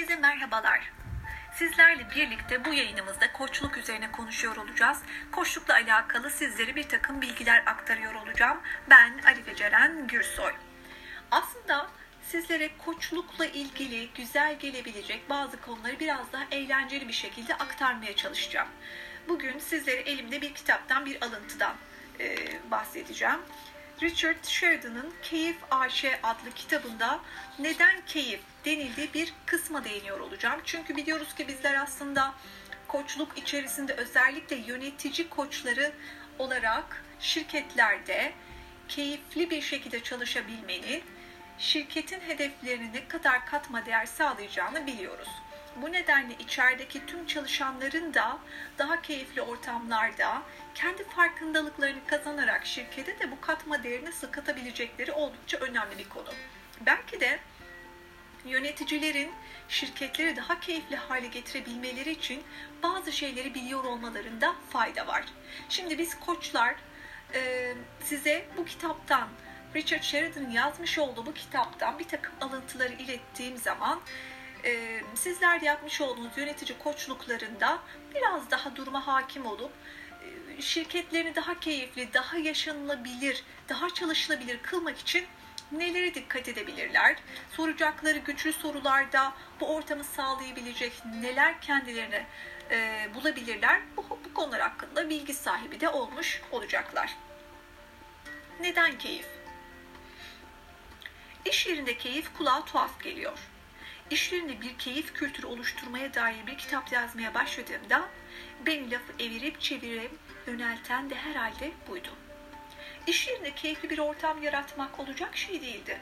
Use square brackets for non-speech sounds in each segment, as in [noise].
Herkese merhabalar. Sizlerle birlikte bu yayınımızda koçluk üzerine konuşuyor olacağız. Koçlukla alakalı sizlere bir takım bilgiler aktarıyor olacağım. Ben Arife Ceren Gürsoy. Aslında sizlere koçlukla ilgili güzel gelebilecek bazı konuları biraz daha eğlenceli bir şekilde aktarmaya çalışacağım. Bugün sizlere elimde bir kitaptan bir alıntıdan bahsedeceğim. Richard Sheridan'ın Keyif AŞ adlı kitabında neden keyif denildiği bir kısma değiniyor olacağım. Çünkü biliyoruz ki bizler aslında koçluk içerisinde özellikle yönetici koçları olarak şirketlerde keyifli bir şekilde çalışabilmenin şirketin hedeflerine ne kadar katma değer sağlayacağını biliyoruz. Bu nedenle içerideki tüm çalışanların da daha keyifli ortamlarda kendi farkındalıklarını kazanarak şirkete de bu katma değerini sıkatabilecekleri oldukça önemli bir konu. Belki de yöneticilerin şirketleri daha keyifli hale getirebilmeleri için bazı şeyleri biliyor olmalarında fayda var. Şimdi biz koçlar size bu kitaptan Richard Sheridan'ın yazmış olduğu bu kitaptan bir takım alıntıları ilettiğim zaman e, sizler yapmış olduğunuz yönetici koçluklarında biraz daha duruma hakim olup e, şirketlerini daha keyifli, daha yaşanılabilir, daha çalışılabilir kılmak için nelere dikkat edebilirler? Soracakları güçlü sorularda bu ortamı sağlayabilecek neler kendilerine e, bulabilirler? Bu, bu konular hakkında bilgi sahibi de olmuş olacaklar. Neden keyif? İş yerinde keyif kulağa tuhaf geliyor. İşlerinde bir keyif kültürü oluşturmaya dair bir kitap yazmaya başladığımda beni lafı evirip çevirip yönelten de herhalde buydu. İş yerinde keyifli bir ortam yaratmak olacak şey değildi.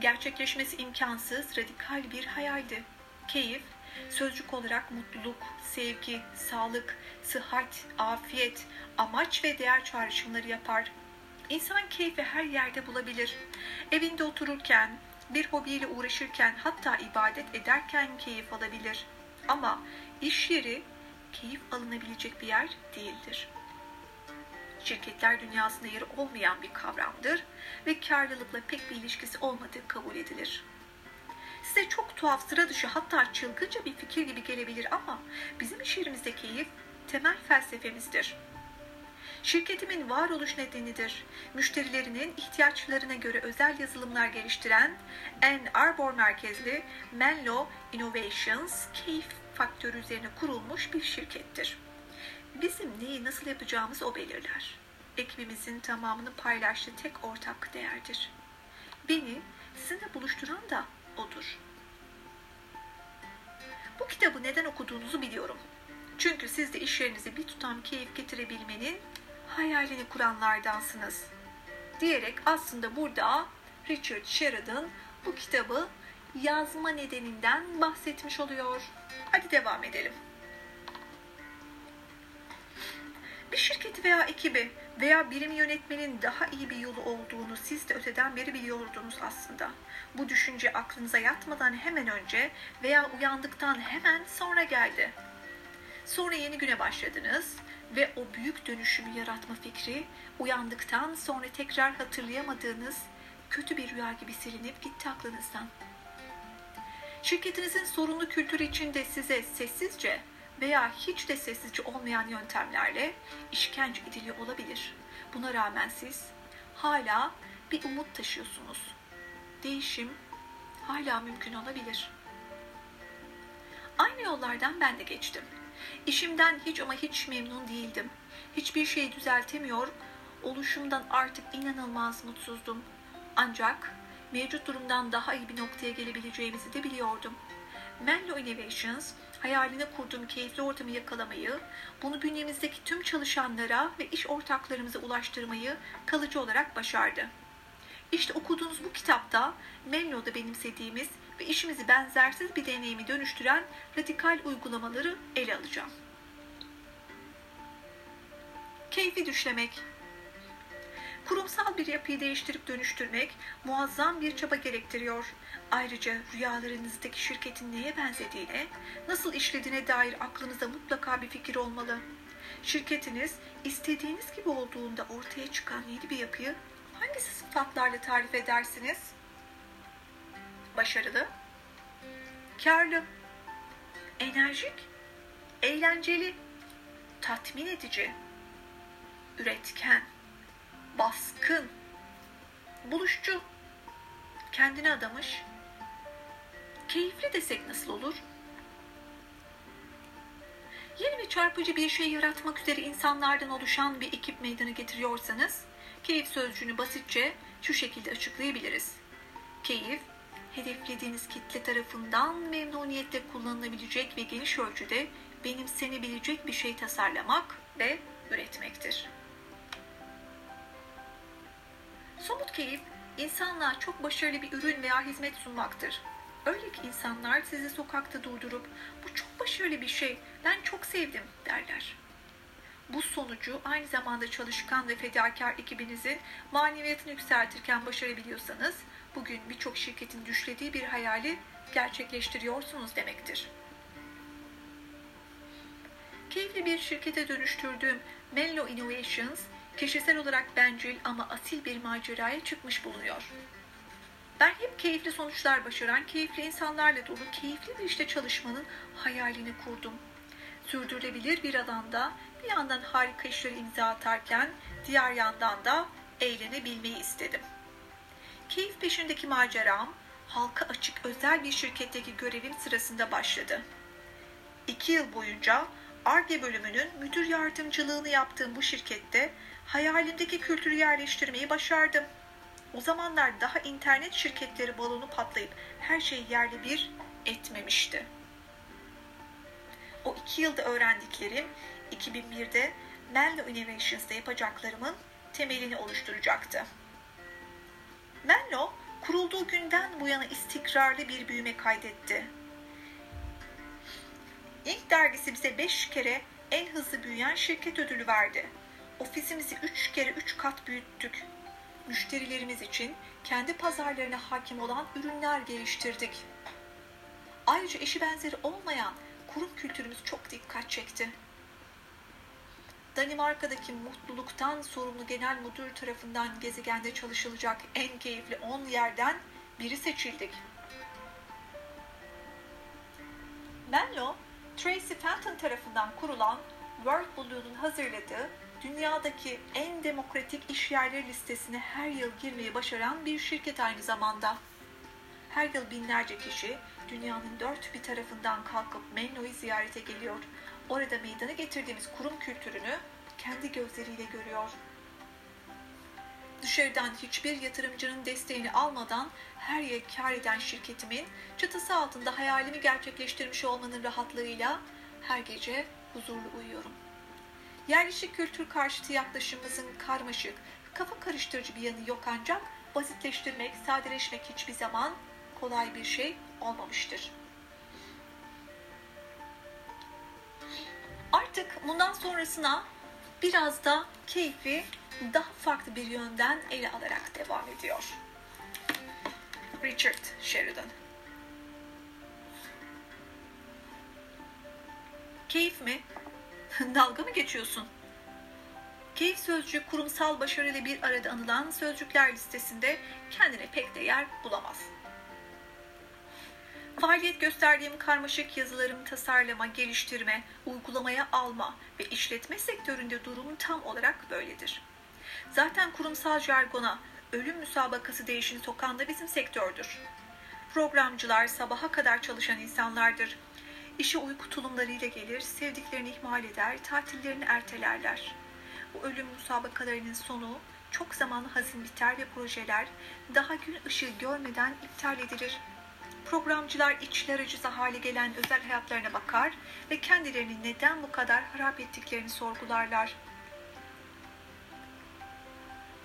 Gerçekleşmesi imkansız, radikal bir hayaldi. Keyif, sözcük olarak mutluluk, sevgi, sağlık, sıhhat, afiyet, amaç ve değer çağrışımları yapar. İnsan keyfi her yerde bulabilir. Evinde otururken, bir hobiyle uğraşırken hatta ibadet ederken keyif alabilir. Ama iş yeri keyif alınabilecek bir yer değildir. Şirketler dünyasında yeri olmayan bir kavramdır ve karlılıkla pek bir ilişkisi olmadığı kabul edilir. Size çok tuhaf, sıra dışı hatta çılgınca bir fikir gibi gelebilir ama bizim iş yerimizde keyif temel felsefemizdir. Şirketimin varoluş nedenidir. Müşterilerinin ihtiyaçlarına göre özel yazılımlar geliştiren Ann Arbor merkezli Menlo Innovations keyif faktörü üzerine kurulmuş bir şirkettir. Bizim neyi nasıl yapacağımızı o belirler. Ekibimizin tamamını paylaştığı tek ortak değerdir. Beni sizinle buluşturan da odur. Bu kitabı neden okuduğunuzu biliyorum. Çünkü siz de iş yerinize bir tutam keyif getirebilmenin hayalini kuranlardansınız. Diyerek aslında burada Richard Sheridan bu kitabı yazma nedeninden bahsetmiş oluyor. Hadi devam edelim. Bir şirketi veya ekibi veya birim yönetmenin daha iyi bir yolu olduğunu siz de öteden beri biliyordunuz aslında. Bu düşünce aklınıza yatmadan hemen önce veya uyandıktan hemen sonra geldi. Sonra yeni güne başladınız ve o büyük dönüşümü yaratma fikri uyandıktan sonra tekrar hatırlayamadığınız kötü bir rüya gibi silinip gitti aklınızdan. Şirketinizin sorunlu kültürü içinde size sessizce veya hiç de sessizce olmayan yöntemlerle işkence ediliyor olabilir. Buna rağmen siz hala bir umut taşıyorsunuz. Değişim hala mümkün olabilir. Aynı yollardan ben de geçtim. İşimden hiç ama hiç memnun değildim. Hiçbir şeyi düzeltemiyor, oluşumdan artık inanılmaz mutsuzdum. Ancak mevcut durumdan daha iyi bir noktaya gelebileceğimizi de biliyordum. Menlo Innovations, hayaline kurduğum keyifli ortamı yakalamayı, bunu bünyemizdeki tüm çalışanlara ve iş ortaklarımıza ulaştırmayı kalıcı olarak başardı. İşte okuduğunuz bu kitapta Menlo'da benimsediğimiz ve işimizi benzersiz bir deneyimi dönüştüren radikal uygulamaları ele alacağım. Keyfi düşlemek Kurumsal bir yapıyı değiştirip dönüştürmek muazzam bir çaba gerektiriyor. Ayrıca rüyalarınızdaki şirketin neye benzediğine, nasıl işlediğine dair aklınızda mutlaka bir fikir olmalı. Şirketiniz istediğiniz gibi olduğunda ortaya çıkan yeni bir yapıyı hangi sıfatlarla tarif edersiniz? Başarılı, karlı, enerjik, eğlenceli, tatmin edici, üretken, baskın, buluşçu, kendine adamış, keyifli desek nasıl olur? Yeni ve çarpıcı bir şey yaratmak üzere insanlardan oluşan bir ekip meydana getiriyorsanız, keyif sözcüğünü basitçe şu şekilde açıklayabiliriz. Keyif, hedeflediğiniz kitle tarafından memnuniyetle kullanılabilecek ve geniş ölçüde benimsenebilecek bir şey tasarlamak ve üretmektir. Somut keyif, insanlığa çok başarılı bir ürün veya hizmet sunmaktır. Öyle ki insanlar sizi sokakta durdurup bu çok başarılı bir şey, ben çok sevdim derler. Bu sonucu aynı zamanda çalışkan ve fedakar ekibinizin maneviyatını yükseltirken başarabiliyorsanız bugün birçok şirketin düşlediği bir hayali gerçekleştiriyorsunuz demektir. Keyifli bir şirkete dönüştürdüğüm Menlo Innovations, kişisel olarak bencil ama asil bir maceraya çıkmış bulunuyor. Ben hep keyifli sonuçlar başaran, keyifli insanlarla dolu, keyifli bir işte çalışmanın hayalini kurdum. Sürdürülebilir bir alanda bir yandan harika işleri imza atarken diğer yandan da eğlenebilmeyi istedim. Keyif peşindeki maceram halka açık özel bir şirketteki görevim sırasında başladı. İki yıl boyunca ARGE bölümünün müdür yardımcılığını yaptığım bu şirkette hayalimdeki kültürü yerleştirmeyi başardım. O zamanlar daha internet şirketleri balonu patlayıp her şey yerli bir etmemişti. O iki yılda öğrendiklerim 2001'de Menlo Innovations'da yapacaklarımın temelini oluşturacaktı. Menlo kurulduğu günden bu yana istikrarlı bir büyüme kaydetti. İlk dergisi bize 5 kere en hızlı büyüyen şirket ödülü verdi. Ofisimizi 3 kere 3 kat büyüttük. Müşterilerimiz için kendi pazarlarına hakim olan ürünler geliştirdik. Ayrıca eşi benzeri olmayan kurum kültürümüz çok dikkat çekti. Danimarka'daki mutluluktan sorumlu genel müdür tarafından gezegende çalışılacak en keyifli 10 yerden biri seçildik. Menlo, Tracy Fenton tarafından kurulan World Blue'nun hazırladığı dünyadaki en demokratik iş yerleri listesine her yıl girmeyi başaran bir şirket aynı zamanda. Her yıl binlerce kişi dünyanın dört bir tarafından kalkıp Menlo'yu ziyarete geliyor. Orada meydana getirdiğimiz kurum kültürünü kendi gözleriyle görüyor. Dışarıdan hiçbir yatırımcının desteğini almadan her yıl kar eden şirketimin çatısı altında hayalimi gerçekleştirmiş olmanın rahatlığıyla her gece huzurlu uyuyorum. Yerleşik kültür karşıtı yaklaşımımızın karmaşık, kafa karıştırıcı bir yanı yok ancak basitleştirmek, sadeleşmek hiçbir zaman kolay bir şey olmamıştır. Artık bundan sonrasına biraz da keyfi daha farklı bir yönden ele alarak devam ediyor. Richard Sheridan Keyif mi? [laughs] Dalga mı geçiyorsun? Keyif sözcüğü kurumsal başarıyla bir arada anılan sözcükler listesinde kendine pek de yer bulamaz. Faaliyet gösterdiğim karmaşık yazılarımı tasarlama, geliştirme, uygulamaya alma ve işletme sektöründe durum tam olarak böyledir. Zaten kurumsal jargona ölüm müsabakası değişini sokan da bizim sektördür. Programcılar sabaha kadar çalışan insanlardır. İşe uyku tulumlarıyla gelir, sevdiklerini ihmal eder, tatillerini ertelerler. Bu ölüm müsabakalarının sonu çok zaman hazin biter ve projeler daha gün ışığı görmeden iptal edilir. Programcılar içler acısı hale gelen özel hayatlarına bakar ve kendilerini neden bu kadar harap ettiklerini sorgularlar.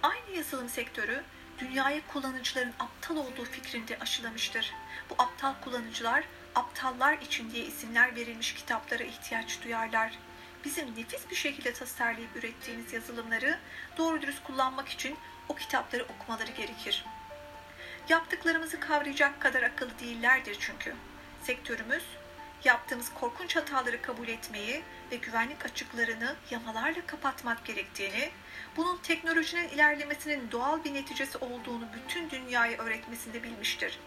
Aynı yazılım sektörü dünyaya kullanıcıların aptal olduğu fikrinde aşılamıştır. Bu aptal kullanıcılar aptallar için diye isimler verilmiş kitaplara ihtiyaç duyarlar. Bizim nefis bir şekilde tasarlayıp ürettiğimiz yazılımları doğru dürüst kullanmak için o kitapları okumaları gerekir. Yaptıklarımızı kavrayacak kadar akıllı değillerdir çünkü. Sektörümüz yaptığımız korkunç hataları kabul etmeyi ve güvenlik açıklarını yamalarla kapatmak gerektiğini, bunun teknolojinin ilerlemesinin doğal bir neticesi olduğunu bütün dünyaya öğretmesinde bilmiştir.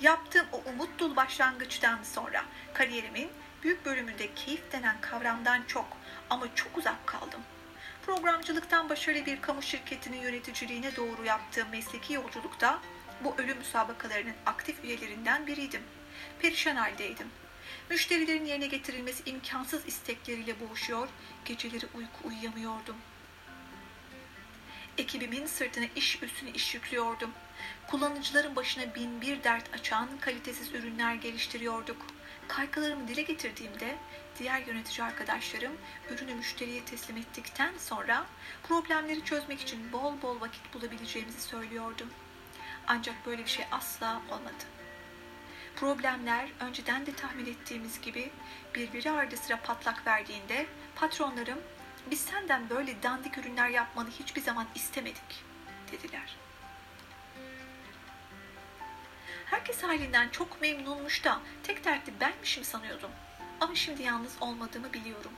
Yaptığım o umut dolu başlangıçtan sonra kariyerimin büyük bölümünde keyif denen kavramdan çok ama çok uzak kaldım. Programcılıktan başarılı bir kamu şirketinin yöneticiliğine doğru yaptığım mesleki yolculukta bu ölüm müsabakalarının aktif üyelerinden biriydim. Perişan haldeydim. Müşterilerin yerine getirilmesi imkansız istekleriyle boğuşuyor, geceleri uyku uyuyamıyordum. Ekibimin sırtına iş üstüne iş yüklüyordum. Kullanıcıların başına bin bir dert açan kalitesiz ürünler geliştiriyorduk. Kaygılarımı dile getirdiğimde diğer yönetici arkadaşlarım ürünü müşteriye teslim ettikten sonra problemleri çözmek için bol bol vakit bulabileceğimizi söylüyordum. Ancak böyle bir şey asla olmadı. Problemler önceden de tahmin ettiğimiz gibi birbiri ardı sıra patlak verdiğinde patronlarım biz senden böyle dandik ürünler yapmanı hiçbir zaman istemedik dediler. Herkes halinden çok memnunmuş da tek dertli benmişim sanıyordum. Ama şimdi yalnız olmadığımı biliyorum.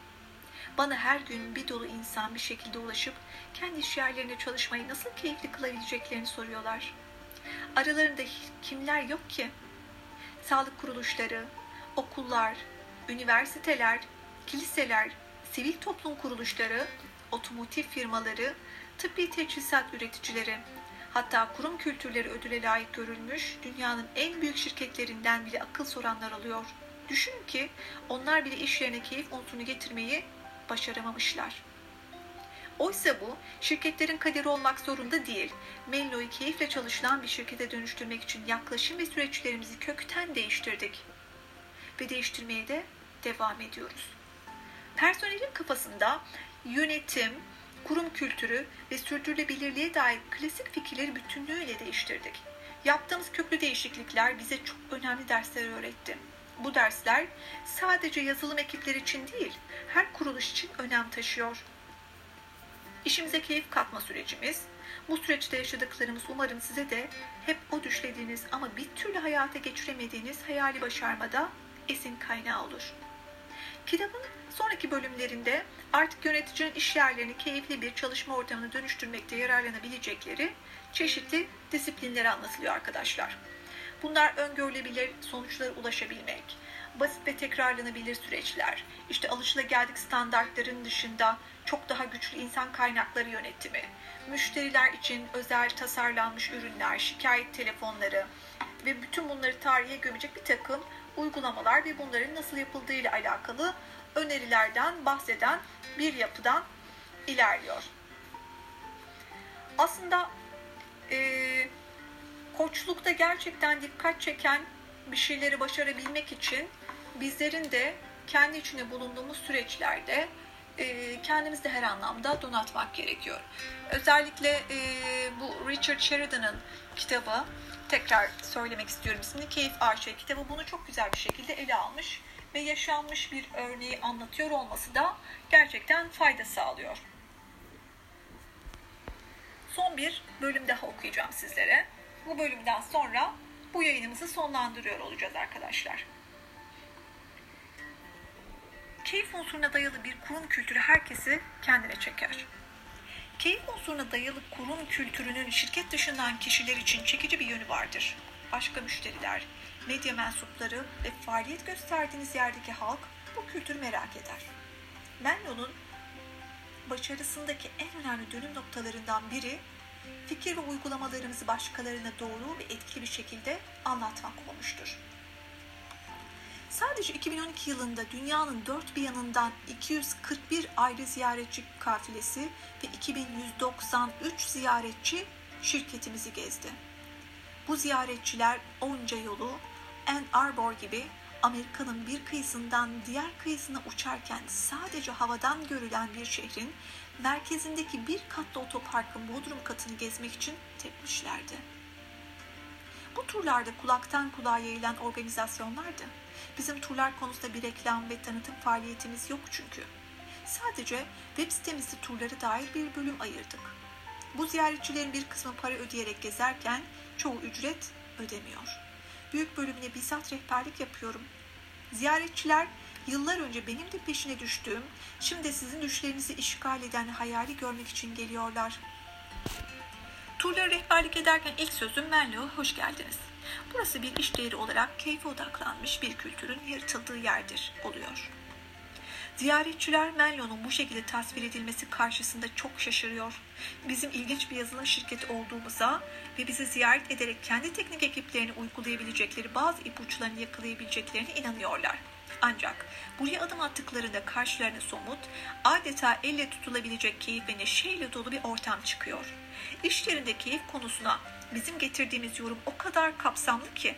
Bana her gün bir dolu insan bir şekilde ulaşıp kendi iş yerlerinde çalışmayı nasıl keyifli kılabileceklerini soruyorlar. Aralarında kimler yok ki? Sağlık kuruluşları, okullar, üniversiteler, kiliseler, sivil toplum kuruluşları, otomotiv firmaları, tıbbi teçhizat üreticileri, hatta kurum kültürleri ödüle layık görülmüş dünyanın en büyük şirketlerinden bile akıl soranlar alıyor. Düşün ki onlar bile iş yerine keyif unsurunu getirmeyi başaramamışlar. Oysa bu şirketlerin kaderi olmak zorunda değil. Menlo'yu keyifle çalışılan bir şirkete dönüştürmek için yaklaşım ve süreçlerimizi kökten değiştirdik. Ve değiştirmeye de devam ediyoruz. Personelin kafasında yönetim, kurum kültürü ve sürdürülebilirliğe dair klasik fikirleri bütünlüğüyle değiştirdik. Yaptığımız köklü değişiklikler bize çok önemli dersler öğretti. Bu dersler sadece yazılım ekipleri için değil, her kuruluş için önem taşıyor. İşimize keyif katma sürecimiz, bu süreçte yaşadıklarımız umarım size de hep o düşlediğiniz ama bir türlü hayata geçiremediğiniz hayali başarmada esin kaynağı olur. Kitabın sonraki bölümlerinde artık yöneticinin iş yerlerini keyifli bir çalışma ortamına dönüştürmekte yararlanabilecekleri çeşitli disiplinleri anlatılıyor arkadaşlar. Bunlar öngörülebilir sonuçlara ulaşabilmek, basit ve tekrarlanabilir süreçler, işte alışılageldik standartların dışında çok daha güçlü insan kaynakları yönetimi, müşteriler için özel tasarlanmış ürünler, şikayet telefonları ve bütün bunları tarihe gömecek bir takım uygulamalar ve bunların nasıl yapıldığı ile alakalı önerilerden bahseden bir yapıdan ilerliyor. Aslında e, koçlukta gerçekten dikkat çeken bir şeyleri başarabilmek için bizlerin de kendi içinde bulunduğumuz süreçlerde e, kendimizi de her anlamda donatmak gerekiyor. Özellikle e, bu Richard Sheridan'ın kitabı tekrar söylemek istiyorum ismini Keyif Arşe kitabı bunu çok güzel bir şekilde ele almış ve yaşanmış bir örneği anlatıyor olması da gerçekten fayda sağlıyor. Son bir bölüm daha okuyacağım sizlere. Bu bölümden sonra bu yayınımızı sonlandırıyor olacağız arkadaşlar. Keyif unsuruna dayalı bir kurum kültürü herkesi kendine çeker. Keyif unsuruna dayalı kurum kültürünün şirket dışından kişiler için çekici bir yönü vardır. Başka müşteriler, medya mensupları ve faaliyet gösterdiğiniz yerdeki halk bu kültürü merak eder. Menlo'nun başarısındaki en önemli dönüm noktalarından biri fikir ve uygulamalarımızı başkalarına doğru ve etkili bir şekilde anlatmak olmuştur. Sadece 2012 yılında dünyanın dört bir yanından 241 ayrı ziyaretçi kafilesi ve 2193 ziyaretçi şirketimizi gezdi. Bu ziyaretçiler onca yolu Ann Arbor gibi Amerika'nın bir kıyısından diğer kıyısına uçarken sadece havadan görülen bir şehrin merkezindeki bir katlı otoparkın bodrum katını gezmek için tepmişlerdi. Bu turlarda kulaktan kulağa yayılan organizasyonlardı. Bizim turlar konusunda bir reklam ve tanıtım faaliyetimiz yok çünkü. Sadece web sitemizde turları dair bir bölüm ayırdık. Bu ziyaretçilerin bir kısmı para ödeyerek gezerken çoğu ücret ödemiyor. Büyük bölümüne bizzat rehberlik yapıyorum. Ziyaretçiler yıllar önce benim de peşine düştüğüm, şimdi sizin düşlerinizi işgal eden hayali görmek için geliyorlar. Turlara rehberlik ederken ilk sözüm Menlo, hoş geldiniz. Burası bir iş değeri olarak keyfe odaklanmış bir kültürün yaratıldığı yerdir oluyor. Ziyaretçiler Menlo'nun bu şekilde tasvir edilmesi karşısında çok şaşırıyor. Bizim ilginç bir yazılım şirketi olduğumuza ve bizi ziyaret ederek kendi teknik ekiplerini uygulayabilecekleri bazı ipuçlarını yakalayabileceklerine inanıyorlar. Ancak buraya adım attıklarında karşılarına somut, adeta elle tutulabilecek keyif ve neşeyle dolu bir ortam çıkıyor. İşlerinde keyif konusuna bizim getirdiğimiz yorum o kadar kapsamlı ki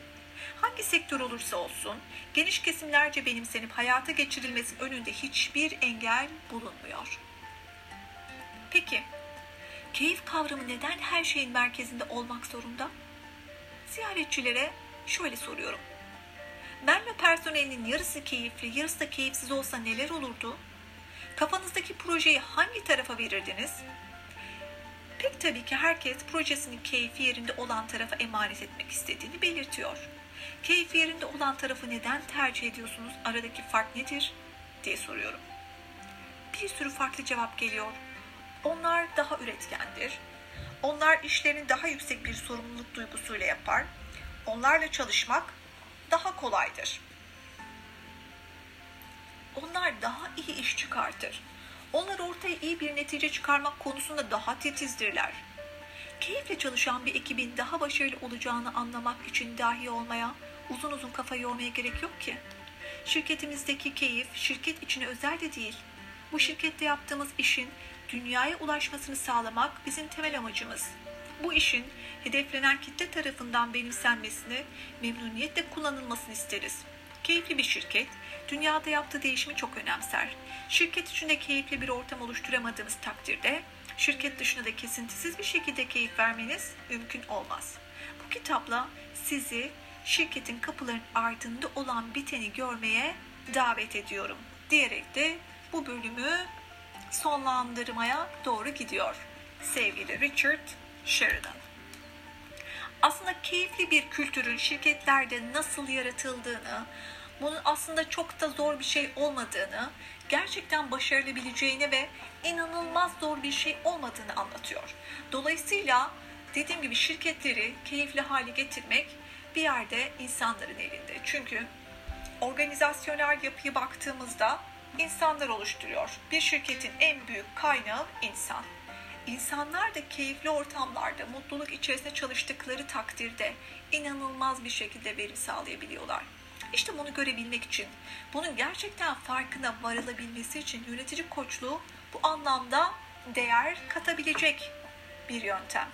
hangi sektör olursa olsun geniş kesimlerce benimsenip hayata geçirilmesinin önünde hiçbir engel bulunmuyor. Peki, keyif kavramı neden her şeyin merkezinde olmak zorunda? Ziyaretçilere şöyle soruyorum. Menlo personelinin yarısı keyifli, yarısı da keyifsiz olsa neler olurdu? Kafanızdaki projeyi hangi tarafa verirdiniz? Pek tabii ki herkes projesinin keyfi yerinde olan tarafa emanet etmek istediğini belirtiyor. Keyfi yerinde olan tarafı neden tercih ediyorsunuz? Aradaki fark nedir? diye soruyorum. Bir sürü farklı cevap geliyor. Onlar daha üretkendir. Onlar işlerini daha yüksek bir sorumluluk duygusuyla yapar. Onlarla çalışmak daha kolaydır. Onlar daha iyi iş çıkartır. Onlar ortaya iyi bir netice çıkarmak konusunda daha titizdirler. Keyifle çalışan bir ekibin daha başarılı olacağını anlamak için dahi olmaya, uzun uzun kafa yormaya gerek yok ki. Şirketimizdeki keyif şirket içine özel de değil. Bu şirkette yaptığımız işin dünyaya ulaşmasını sağlamak bizim temel amacımız. Bu işin hedeflenen kitle tarafından benimsenmesini, memnuniyetle kullanılmasını isteriz. Keyifli bir şirket, dünyada yaptığı değişimi çok önemser. Şirket içinde keyifli bir ortam oluşturamadığımız takdirde, şirket dışında da kesintisiz bir şekilde keyif vermeniz mümkün olmaz. Bu kitapla sizi şirketin kapıların ardında olan biteni görmeye davet ediyorum diyerek de bu bölümü sonlandırmaya doğru gidiyor. Sevgili Richard Sheridan. Aslında keyifli bir kültürün şirketlerde nasıl yaratıldığını, bunun aslında çok da zor bir şey olmadığını, gerçekten başarılabileceğini ve inanılmaz zor bir şey olmadığını anlatıyor. Dolayısıyla dediğim gibi şirketleri keyifli hale getirmek bir yerde insanların elinde. Çünkü organizasyonel yapıya baktığımızda insanlar oluşturuyor. Bir şirketin en büyük kaynağı insan. İnsanlar da keyifli ortamlarda, mutluluk içerisinde çalıştıkları takdirde inanılmaz bir şekilde verim sağlayabiliyorlar. İşte bunu görebilmek için, bunun gerçekten farkına varılabilmesi için yönetici koçluğu bu anlamda değer katabilecek bir yöntem.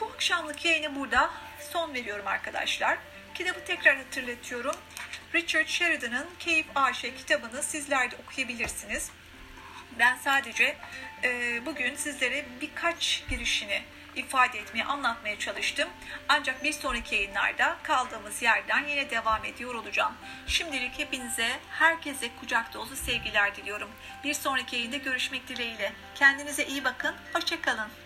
Bu akşamlık yayını burada son veriyorum arkadaşlar. Kitabı tekrar hatırlatıyorum. Richard Sheridan'ın Keyif AŞ kitabını sizler de okuyabilirsiniz. Ben sadece e, bugün sizlere birkaç girişini ifade etmeye, anlatmaya çalıştım. Ancak bir sonraki yayınlarda kaldığımız yerden yine devam ediyor olacağım. Şimdilik hepinize, herkese kucak dolusu sevgiler diliyorum. Bir sonraki yayında görüşmek dileğiyle. Kendinize iyi bakın, hoşçakalın.